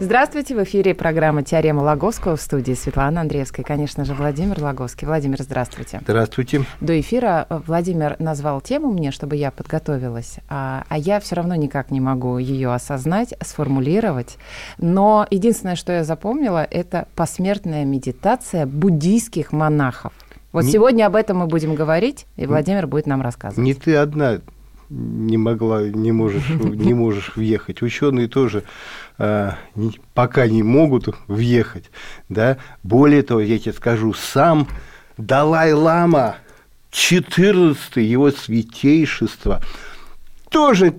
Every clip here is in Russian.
Здравствуйте, в эфире программа «Теорема Лаговского» в студии Светлана Андреевская конечно же, Владимир Лаговский. Владимир, здравствуйте. Здравствуйте. До эфира э, Владимир назвал тему мне, чтобы я подготовилась, а, а я все равно никак не могу ее осознать, сформулировать. Но единственное, что я запомнила, это посмертная медитация буддийских монахов. Вот Не- сегодня об этом мы будем говорить, и Владимир будет нам рассказывать. Не ты одна не могла, не можешь, не можешь въехать. Ученые тоже а, не- пока не могут въехать. Да? Более того, я тебе скажу, сам Далай-Лама, 14 его святейшество, тоже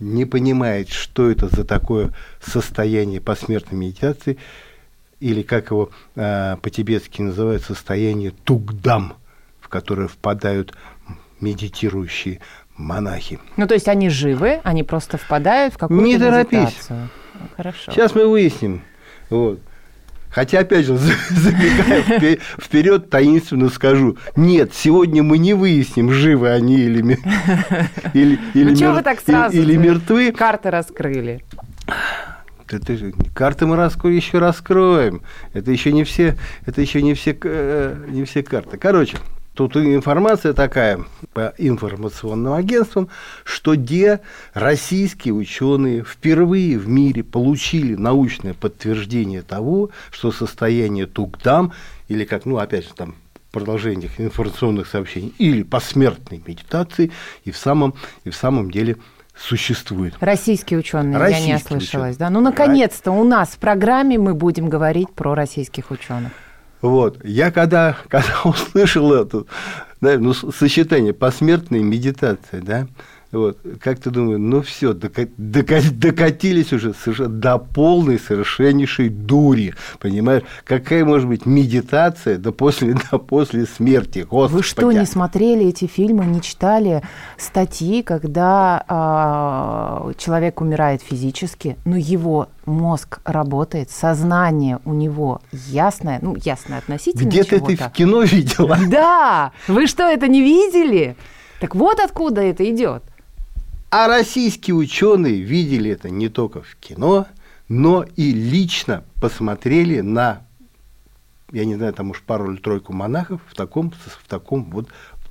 не понимает, что это за такое состояние посмертной медитации, или как его а, по-тибетски называют, состояние тугдам, в которое впадают медитирующие монахи. Ну, то есть они живы, они просто впадают в какую-то Не торопись. медитацию. Хорошо. Сейчас мы выясним. Вот. Хотя, опять же, забегая впе- вперед, таинственно скажу, нет, сегодня мы не выясним, живы они или, или, или, ну, мер- вы так сразу? или мертвы. Карты раскрыли. Ты же- карты мы раскро- еще раскроем. Это еще не все, это еще не все, э, не все карты. Короче, тут информация такая по информационным агентствам, что где российские ученые впервые в мире получили научное подтверждение того, что состояние тугдам, или как, ну, опять же, там, продолжение информационных сообщений, или посмертной медитации и в самом, и в самом деле существует. Российские ученые, я не Российские ослышалась. ученые. Да? Ну, наконец-то у нас в программе мы будем говорить про российских ученых. Вот. Я когда, когда услышал это, да, ну, сочетание посмертной медитации, да, вот, как ты думаешь, ну все, докатились уже до полной совершеннейшей дури, понимаешь? Какая может быть медитация до после, до после смерти, Господи. Вы что, не смотрели эти фильмы, не читали статьи, когда а, человек умирает физически, но его мозг работает, сознание у него ясное, ну, ясное относительно Где-то ты в кино видела? Да! Вы что, это не видели? Так вот откуда это идет. А российские ученые видели это не только в кино, но и лично посмотрели на, я не знаю, там уж пару или тройку монахов в таком, в таком вот,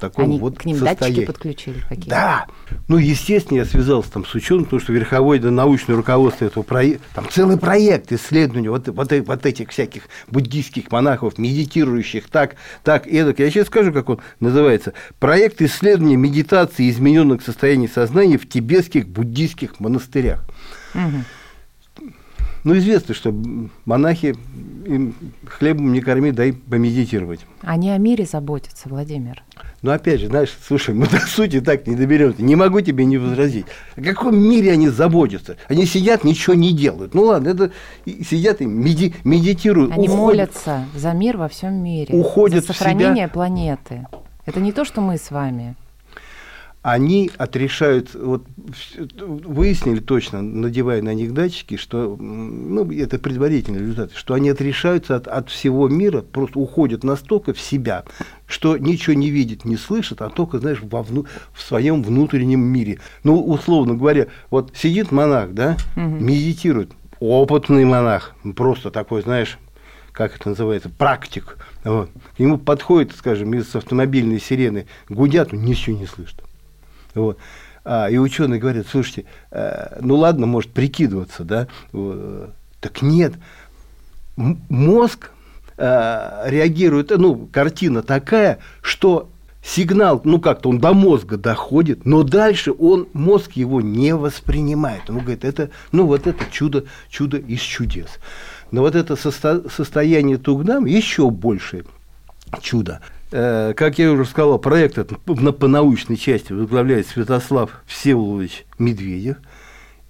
таком Они вот к ним состоянии. датчики подключили какие-то. Да. Ну, естественно, я связался там с ученым, потому что верховое да, научное руководство этого проекта, там целый проект исследования вот, вот, э- вот этих всяких буддийских монахов, медитирующих так, так, эдак. Я сейчас скажу, как он называется. Проект исследования медитации измененных состояний сознания в тибетских буддийских монастырях. Мгм. Ну, известно, что монахи им хлебом не корми, дай помедитировать. Они о мире заботятся, Владимир. Но опять же, знаешь, слушай, мы до сути так не доберемся. Не могу тебе не возразить. О каком мире они заботятся? Они сидят, ничего не делают. Ну ладно, это сидят и меди- медитируют. Они уходят. молятся за мир во всем мире. Уходят за сохранение себя. планеты. Это не то, что мы с вами. Они отрешают, вот выяснили точно, надевая на них датчики, что, ну, это предварительный результат, что они отрешаются от, от всего мира, просто уходят настолько в себя, что ничего не видят, не слышат, а только, знаешь, во вну- в своем внутреннем мире. Ну, условно говоря, вот сидит монах, да, медитирует, опытный монах, просто такой, знаешь, как это называется, практик. Вот. К нему подходит, скажем, из автомобильной сирены, гудят, он ничего не слышит. Вот. А, и ученые говорят, слушайте, э, ну ладно, может прикидываться, да, э, так нет, мозг э, реагирует, ну, картина такая, что сигнал, ну как-то он до мозга доходит, но дальше он, мозг его не воспринимает. Он говорит, это, ну вот это чудо, чудо из чудес. Но вот это состо- состояние тугдам еще большее чудо. Э, Как я уже сказал, проект этот по научной части возглавляет Святослав Всеволодович Медведев.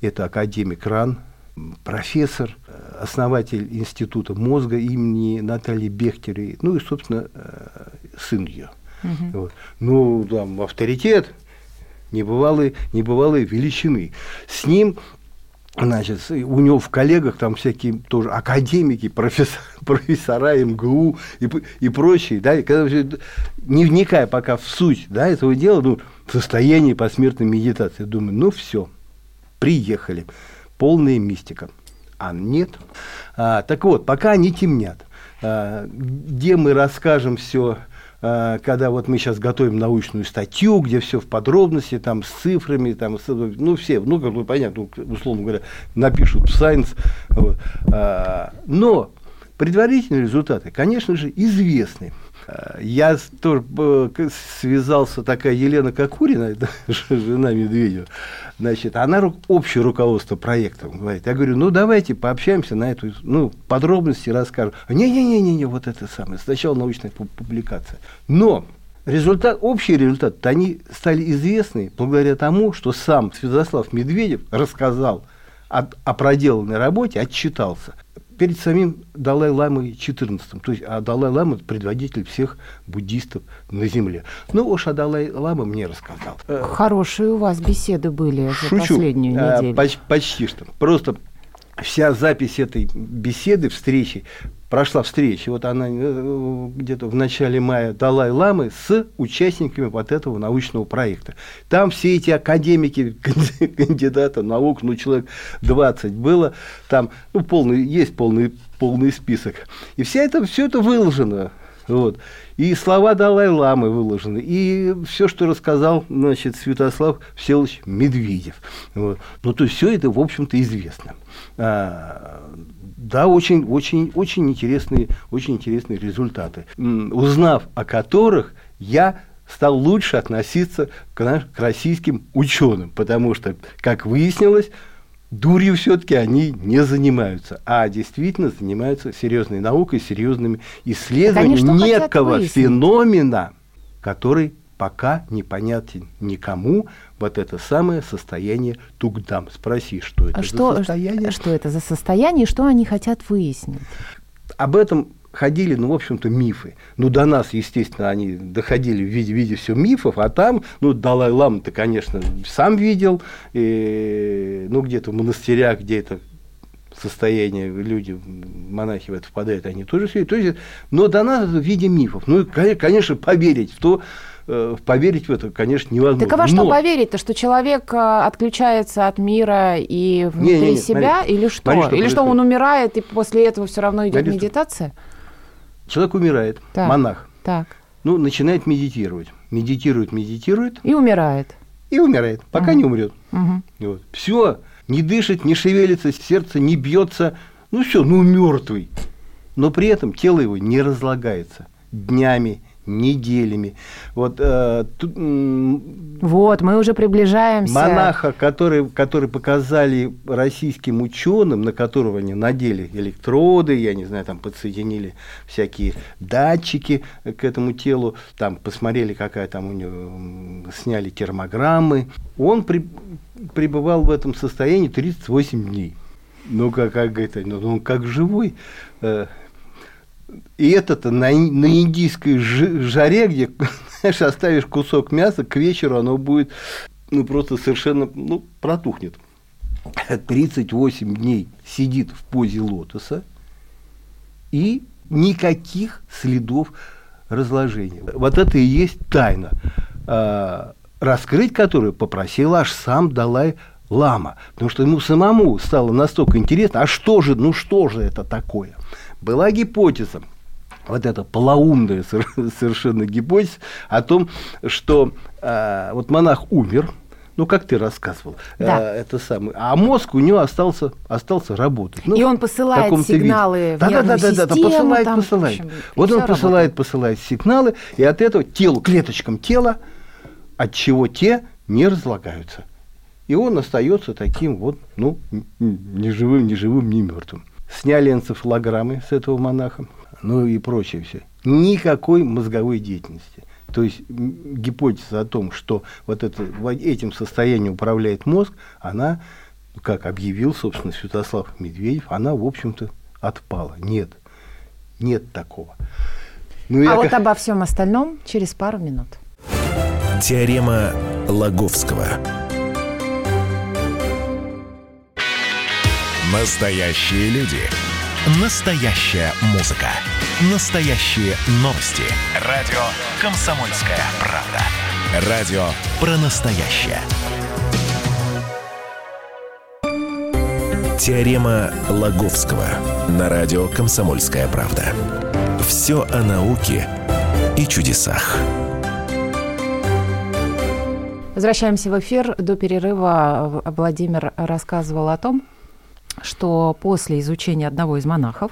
Это академик РАН, профессор, э, основатель Института мозга имени Натальи Бехтерей, ну и, собственно, э, сын ее. Угу. Вот. Ну, там, авторитет небывалой, небывалой величины. С ним Значит, у него в коллегах там всякие тоже академики, профессор, профессора МГУ и, и прочие, да, и когда, не вникая пока в суть да, этого дела, ну, в состоянии посмертной медитации, думаю, ну все, приехали, полная мистика. А нет. А, так вот, пока они темнят, а, где мы расскажем все когда вот мы сейчас готовим научную статью, где все в подробности, там с цифрами, там, с, ну все, ну как бы понятно, ну, условно говоря, напишут в Science. Вот. А, но предварительные результаты, конечно же, известны. А, я тоже э, связался, такая Елена Кокурина, жена Медведева, значит, она общее руководство проектом говорит. Я говорю, ну давайте пообщаемся на эту, ну, подробности расскажем. Не-не-не-не, вот это самое, сначала научная публикация. Но результат, общий результат, они стали известны благодаря тому, что сам Святослав Медведев рассказал о, о проделанной работе, отчитался перед самим Далай-Ламой XIV. То есть, а Далай-Лама – предводитель всех буддистов на земле. Ну, уж а Далай-Лама мне рассказал. Хорошие у вас беседы были за Шучу. последнюю а, неделю. Почти, почти что. Просто вся запись этой беседы, встречи прошла встреча, вот она э, где-то в начале мая Далай-Ламы с участниками вот этого научного проекта. Там все эти академики, кандидаты наук, ну, человек 20 было, там, ну, полный, есть полный, полный список. И вся это, все это выложено. Вот. И слова Далай-Ламы выложены, и все, что рассказал значит, Святослав Всеволодович Медведев. Вот. Ну, то есть все это, в общем-то, известно. А, да, очень, очень, очень интересные, очень интересные результаты, узнав о которых я стал лучше относиться к, к российским ученым, потому что, как выяснилось, дурью все-таки они не занимаются, а действительно занимаются серьезной наукой, серьезными исследованиями некого феномена, который пока непонятен никому вот это самое состояние Тугдам. Спроси, что это а что, за состояние. Что это за состояние и что они хотят выяснить? Об этом ходили, ну, в общем-то, мифы. Ну, до нас, естественно, они доходили в виде, в виде все мифов, а там, ну, Далай-Лама-то, конечно, сам видел, и, ну, где-то в монастырях, где это состояние, люди, монахи в это впадают, они тоже все. То есть, но до нас это в виде мифов. Ну, конечно, поверить в то, Э, поверить в это, конечно, невозможно. Так а во что Но... поверить-то, что человек э, отключается от мира и внутри не, не, не, себя, смотри, или что? Смотри, что или что он умирает, и после этого все равно идет смотри, медитация? Человек умирает, так, монах. Так. Ну, начинает медитировать. Медитирует, медитирует. И умирает. И умирает, пока угу. не умрет. Угу. Вот. Все, не дышит, не шевелится, сердце не бьется. Ну все, ну мертвый. Но при этом тело его не разлагается днями, неделями. Вот, э, тут, вот, мы уже приближаемся. Монаха, который, который показали российским ученым, на которого они надели электроды, я не знаю, там подсоединили всякие датчики к этому телу, там посмотрели, какая там у него, сняли термограммы. Он при, пребывал в этом состоянии 38 дней. Ну, как, как это, ну, он как живой. Э, и это-то на, на индийской жаре, где, знаешь, оставишь кусок мяса, к вечеру оно будет ну, просто совершенно ну, протухнет. 38 дней сидит в позе лотоса и никаких следов разложения. Вот это и есть тайна, а, раскрыть которую попросил аж сам Далай Лама, потому что ему самому стало настолько интересно, а что же, ну что же это такое? Была гипотеза, вот эта полоумная совершенно гипотеза о том, что э, вот монах умер, ну, как ты рассказывал, да. э, это самое, а мозг у него остался, остался работать. Ну, и он посылает сигналы виде. в да, да, да, да, да, посылает, там, посылает. Общем, вот он посылает, работает. посылает сигналы, и от этого телу, клеточкам тела, от чего те не разлагаются. И он остается таким вот, ну, ни живым, ни живым, ни мертвым. Сняли энцефалограммы с этого монаха, ну и прочее все. Никакой мозговой деятельности. То есть гипотеза о том, что вот это, этим состоянием управляет мозг, она как объявил, собственно, Святослав Медведев, она, в общем-то, отпала. Нет, нет такого. Ну, а я... вот обо всем остальном через пару минут. Теорема Лаговского. Настоящие люди. Настоящая музыка. Настоящие новости. Радио «Комсомольская правда». Радио про настоящее. Теорема Лаговского на радио «Комсомольская правда». Все о науке и чудесах. Возвращаемся в эфир. До перерыва Владимир рассказывал о том, что после изучения одного из монахов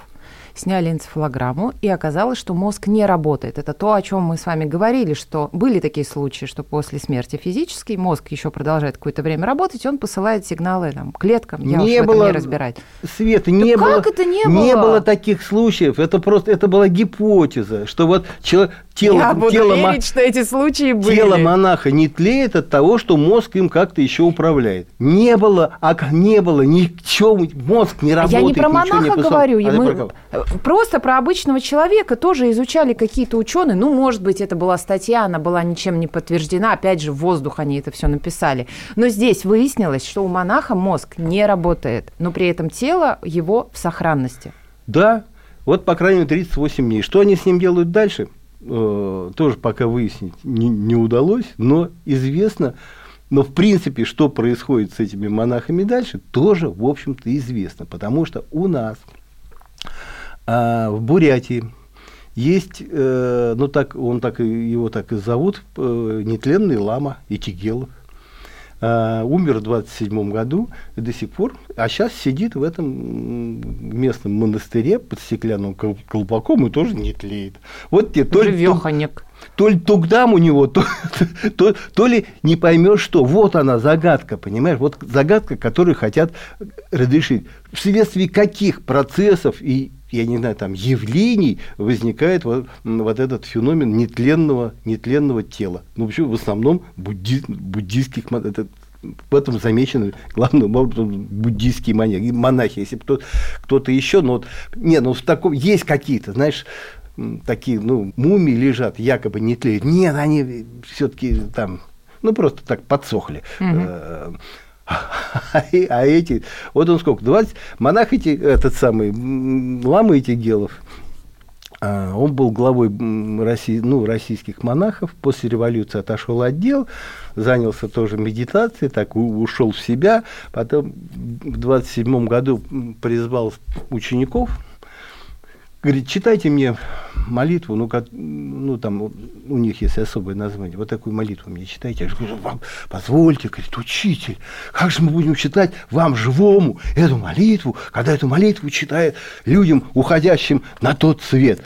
сняли энцефалограмму, и оказалось, что мозг не работает. Это то, о чем мы с вами говорили, что были такие случаи, что после смерти физический мозг еще продолжает какое-то время работать, и он посылает сигналы там, клеткам. Я не уж было, не разбирать. Света, не да было. Как это не, не было? было таких случаев. Это просто это была гипотеза, что вот человек тело, Я буду тело, верить, что эти случаи были. Тело монаха не тлеет от того, что мозг им как-то еще управляет. Не было, а не было ничего, мозг не работает. Я не про монаха не говорю, а мы просто про обычного человека тоже изучали какие-то ученые. Ну, может быть, это была статья, она была ничем не подтверждена. Опять же, в воздух они это все написали. Но здесь выяснилось, что у монаха мозг не работает, но при этом тело его в сохранности. Да, вот по крайней мере 38 дней. Что они с ним делают дальше? Э, тоже пока выяснить не, не удалось, но известно, но в принципе, что происходит с этими монахами дальше, тоже, в общем-то, известно, потому что у нас а, в Бурятии есть, э, ну так, он так его так и зовут, э, нетленный лама Итигелов. Uh, умер в 27 году и до сих пор, а сейчас сидит в этом местном монастыре под стеклянным колпаком и тоже не тлеет. Вот тебе то ли, то, то ли тугдам у него, то, то, то ли не поймешь что. Вот она загадка, понимаешь? Вот загадка, которую хотят разрешить. Вследствие каких процессов и я не знаю, там, явлений возникает вот, вот этот феномен нетленного, нетленного тела. Ну, вообще, в основном будди, буддийских, это, в этом замечены главным образом буддийские монахи, монахи если кто, кто-то еще, но вот, не, ну в таком есть какие-то, знаешь, такие, ну, мумии лежат, якобы не тлеют. Нет, они все-таки там, ну, просто так подсохли. Угу. А эти, вот он сколько, 20, монах эти, этот самый, лама эти гелов, а, он был главой России, ну, российских монахов, после революции отошел от дел, занялся тоже медитацией, так ушел в себя, потом в 27 году призвал учеников, говорит, читайте мне молитву, ну, как, ну там у них есть особое название, вот такую молитву мне читайте. Я говорю, вам позвольте, говорит, учитель, как же мы будем читать вам живому эту молитву, когда эту молитву читает людям, уходящим на тот свет.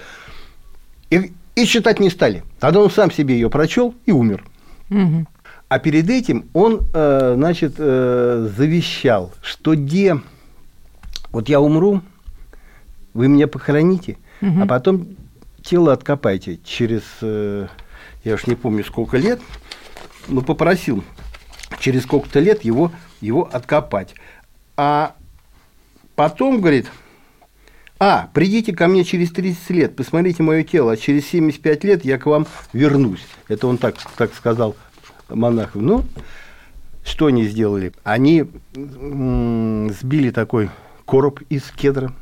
И, и читать не стали. Тогда он сам себе ее прочел и умер. Угу. А перед этим он, э, значит, э, завещал, что где вот я умру, вы меня похороните, угу. а потом тело откопайте через, э, я уж не помню сколько лет, но попросил через сколько-то лет его, его откопать. А потом, говорит, а, придите ко мне через 30 лет, посмотрите мое тело, а через 75 лет я к вам вернусь. Это он так, так сказал монахам. Ну, что они сделали? Они сбили такой короб из кедра,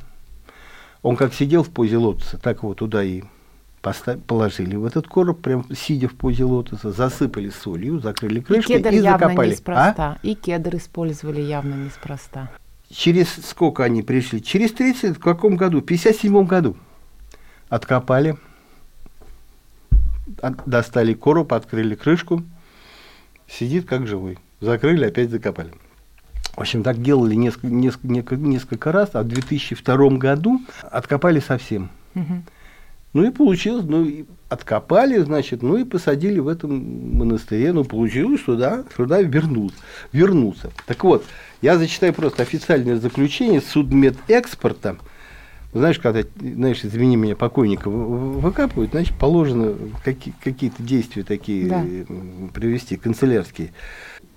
он как сидел в позе лотоса, так его туда и положили в этот короб, прям сидя в позе лотоса, засыпали солью, закрыли крышкой и, кедр и явно закопали. Неспроста. А? И кедр использовали явно неспроста. Через сколько они пришли? Через 30, в каком году? В 57 году. Откопали, от, достали короб, открыли крышку, сидит как живой. Закрыли, опять закопали. В общем, так делали несколько, несколько, несколько раз, а в 2002 году откопали совсем. Угу. Ну и получилось, ну и откопали, значит, ну и посадили в этом монастыре. Ну, получилось, что да, сюда вернулся. вернулся. Так вот, я зачитаю просто официальное заключение судмедэкспорта. Знаешь, когда, знаешь, извини меня, покойника выкапывают, значит, положено какие- какие-то действия такие да. привести, канцелярские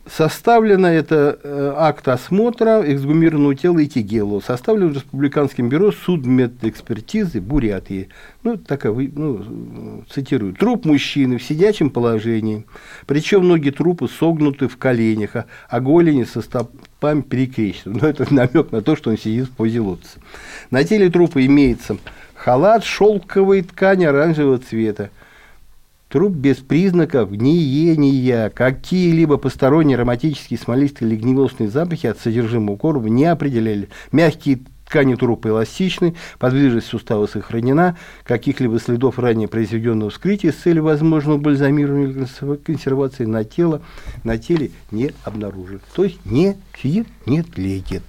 Составлено это э, акт осмотра эксгумированного тела Итигелу. Составлен Республиканским бюро судмедэкспертизы Бурятии. Ну, такая, ну, цитирую. Труп мужчины в сидячем положении. Причем ноги трупа согнуты в коленях, а, а голени со стопами перекрещены. Но это намек на то, что он сидит в позе лотоса. На теле трупа имеется халат шелковой ткани оранжевого цвета, Труп без признаков гниения, какие-либо посторонние ароматические, смолистые или гнилостные запахи от содержимого короба не определяли. Мягкие ткани трупа эластичны, подвижность сустава сохранена, каких-либо следов ранее произведенного вскрытия с целью возможного бальзамирования или консервации на тело, на теле не обнаружили. То есть не сидит, не тлеет.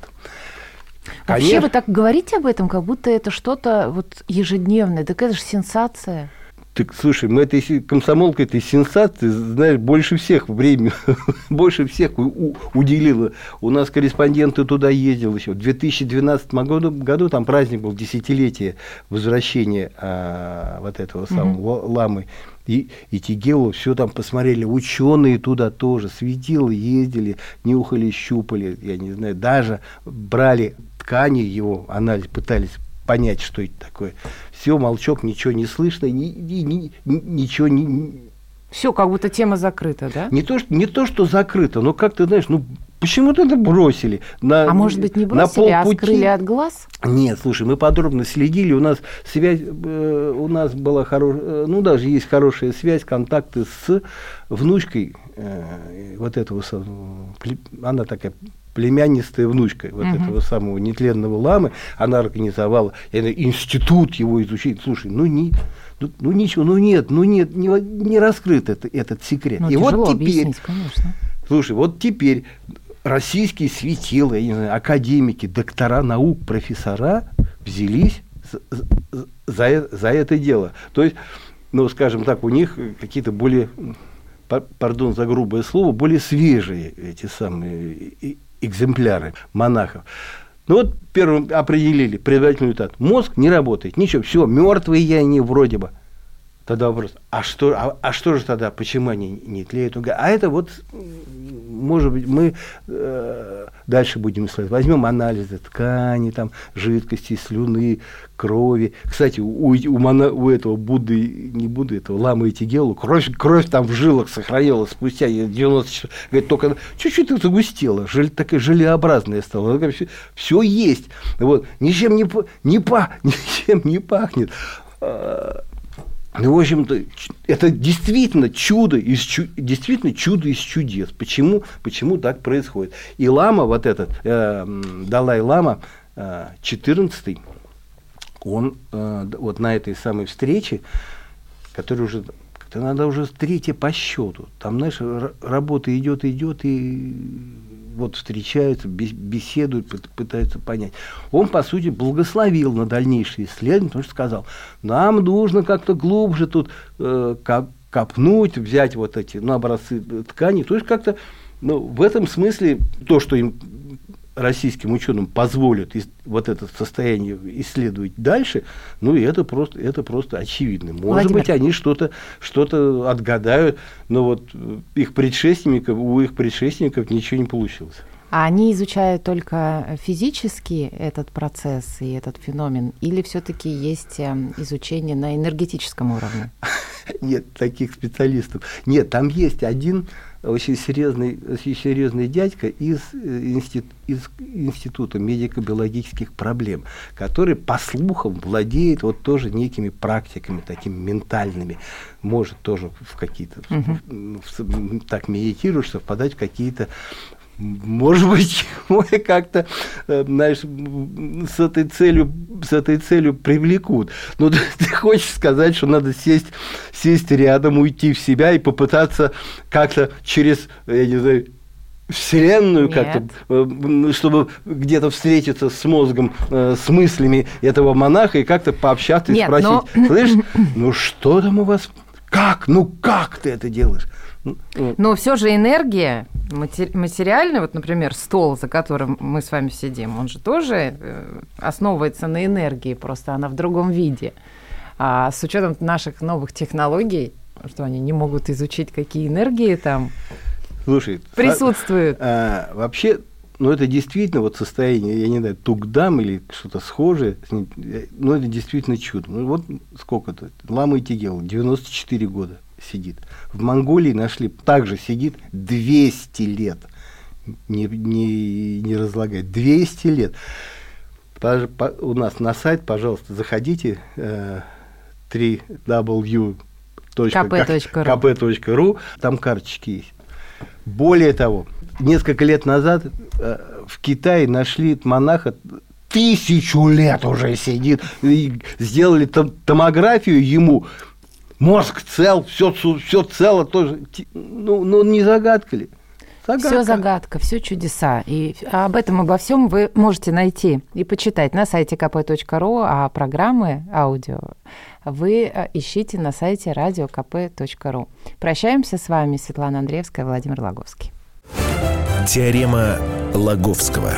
Вообще вы так говорите об этом, как будто это что-то вот ежедневное. Так это же сенсация. Так, слушай, мы этой комсомолкой этой сенсации, знаешь, больше всех времени, больше всех у, уделила. У нас корреспонденты туда ездил еще. В 2012 году, году там праздник был, десятилетие возвращения а, вот этого самого mm-hmm. ламы и, и Тигелу, все там посмотрели, ученые туда тоже, светилы ездили, нюхали, щупали, я не знаю, даже брали ткани его, анализ, пытались понять, что это такое. Все, молчок, ничего не слышно, ни, ни, ни, ничего не... Все, как будто тема закрыта, да? Не то, что, не то, что закрыто, но как ты знаешь, ну почему-то это бросили. На, а может быть, не бросили, на а скрыли от глаз? Нет, слушай, мы подробно следили, у нас связь, э, у нас была хорошая, э, ну даже есть хорошая связь, контакты с внучкой э, вот этого, она такая племяннистая внучка вот угу. этого самого нетленного ламы, она организовала институт его изучения. Слушай, ну не, ну, ну ничего, ну нет, ну нет, не, не раскрыт это, этот секрет. Ну, И вот теперь, конечно. слушай, вот теперь российские светилы, я не знаю, академики, доктора наук, профессора взялись за, за, за это дело. То есть, ну, скажем так, у них какие-то более, пардон за грубое слово, более свежие эти самые экземпляры монахов. Ну вот первым определили предварительный результат. Мозг не работает, ничего, все, мертвые я не вроде бы. Тогда вопрос, а что, а, а что же тогда, почему они не тлеют? А это вот, может быть, мы э, дальше будем исследовать. Возьмем анализы ткани, там, жидкости, слюны, крови. Кстати, у, у, мона, у этого Будды, не Будды, этого Ламы Этигелу, кровь, кровь там в жилах сохранилась спустя 90 часов. Говорит, только чуть-чуть это загустело, желе, такая желеобразная стала. Все, все есть. Вот. Ничем не, не, па, ничем не пахнет. Ну, в общем-то, это действительно чудо, из, действительно чудо из чудес. Почему, почему так происходит? И лама, вот этот, э, Далай-лама, э, 14 он э, вот на этой самой встрече, которая уже как-то надо уже третья по счету. Там, знаешь, работа идет, идет, и вот встречаются, беседуют, пытаются понять. Он, по сути, благословил на дальнейшие исследования, потому что сказал, нам нужно как-то глубже тут э, копнуть, взять вот эти ну, образцы ткани. То есть как-то ну, в этом смысле то, что им российским ученым позволят вот это состояние исследовать дальше, ну и это просто, это просто очевидно. Может Владимир. быть, они что-то что отгадают, но вот их предшественников, у их предшественников ничего не получилось. А они изучают только физически этот процесс и этот феномен, или все-таки есть эм, изучение на энергетическом уровне? Нет таких специалистов. Нет, там есть один очень серьезный, очень серьезный дядька из, э, институт, из Института медико-биологических проблем, который, по слухам, владеет вот тоже некими практиками, такими ментальными, может тоже в какие-то, угу. так медитируешь, совпадать в какие-то может быть, его как-то, э, знаешь, с этой целью, с этой целью привлекут. Но ты, ты хочешь сказать, что надо сесть, сесть рядом, уйти в себя и попытаться как-то через, я не знаю, Вселенную как-то, э, чтобы где-то встретиться с мозгом, э, с мыслями этого монаха и как-то пообщаться Нет, и спросить, но... слышь, ну что там у вас, как, ну как ты это делаешь? Но все же энергия материальная, вот, например, стол, за которым мы с вами сидим, он же тоже э, основывается на энергии, просто она в другом виде. А с учетом наших новых технологий, что они не могут изучить, какие энергии там Слушай, присутствует. А, вообще, ну это действительно вот состояние, я не знаю, тугдам или что-то схожее, ну это действительно чудо. Ну вот сколько-то, Лама Итигел, 94 года сидит. В Монголии нашли, также сидит 200 лет. Не, не, не разлагает. 200 лет. По, по, у нас на сайт, пожалуйста, заходите э, 3w kp.ru, там карточки есть. Более того, несколько лет назад э, в Китае нашли монаха, тысячу лет уже сидит, и сделали том, томографию ему, мозг цел, все, все цело тоже. Ну, ну, не загадка ли? Загадка. Все загадка, все чудеса. И об этом, обо всем вы можете найти и почитать на сайте kp.ru, а программы аудио вы э, ищите на сайте radiokp.ru. Прощаемся с вами, Светлана Андреевская, Владимир Логовский. Теорема Лаговского.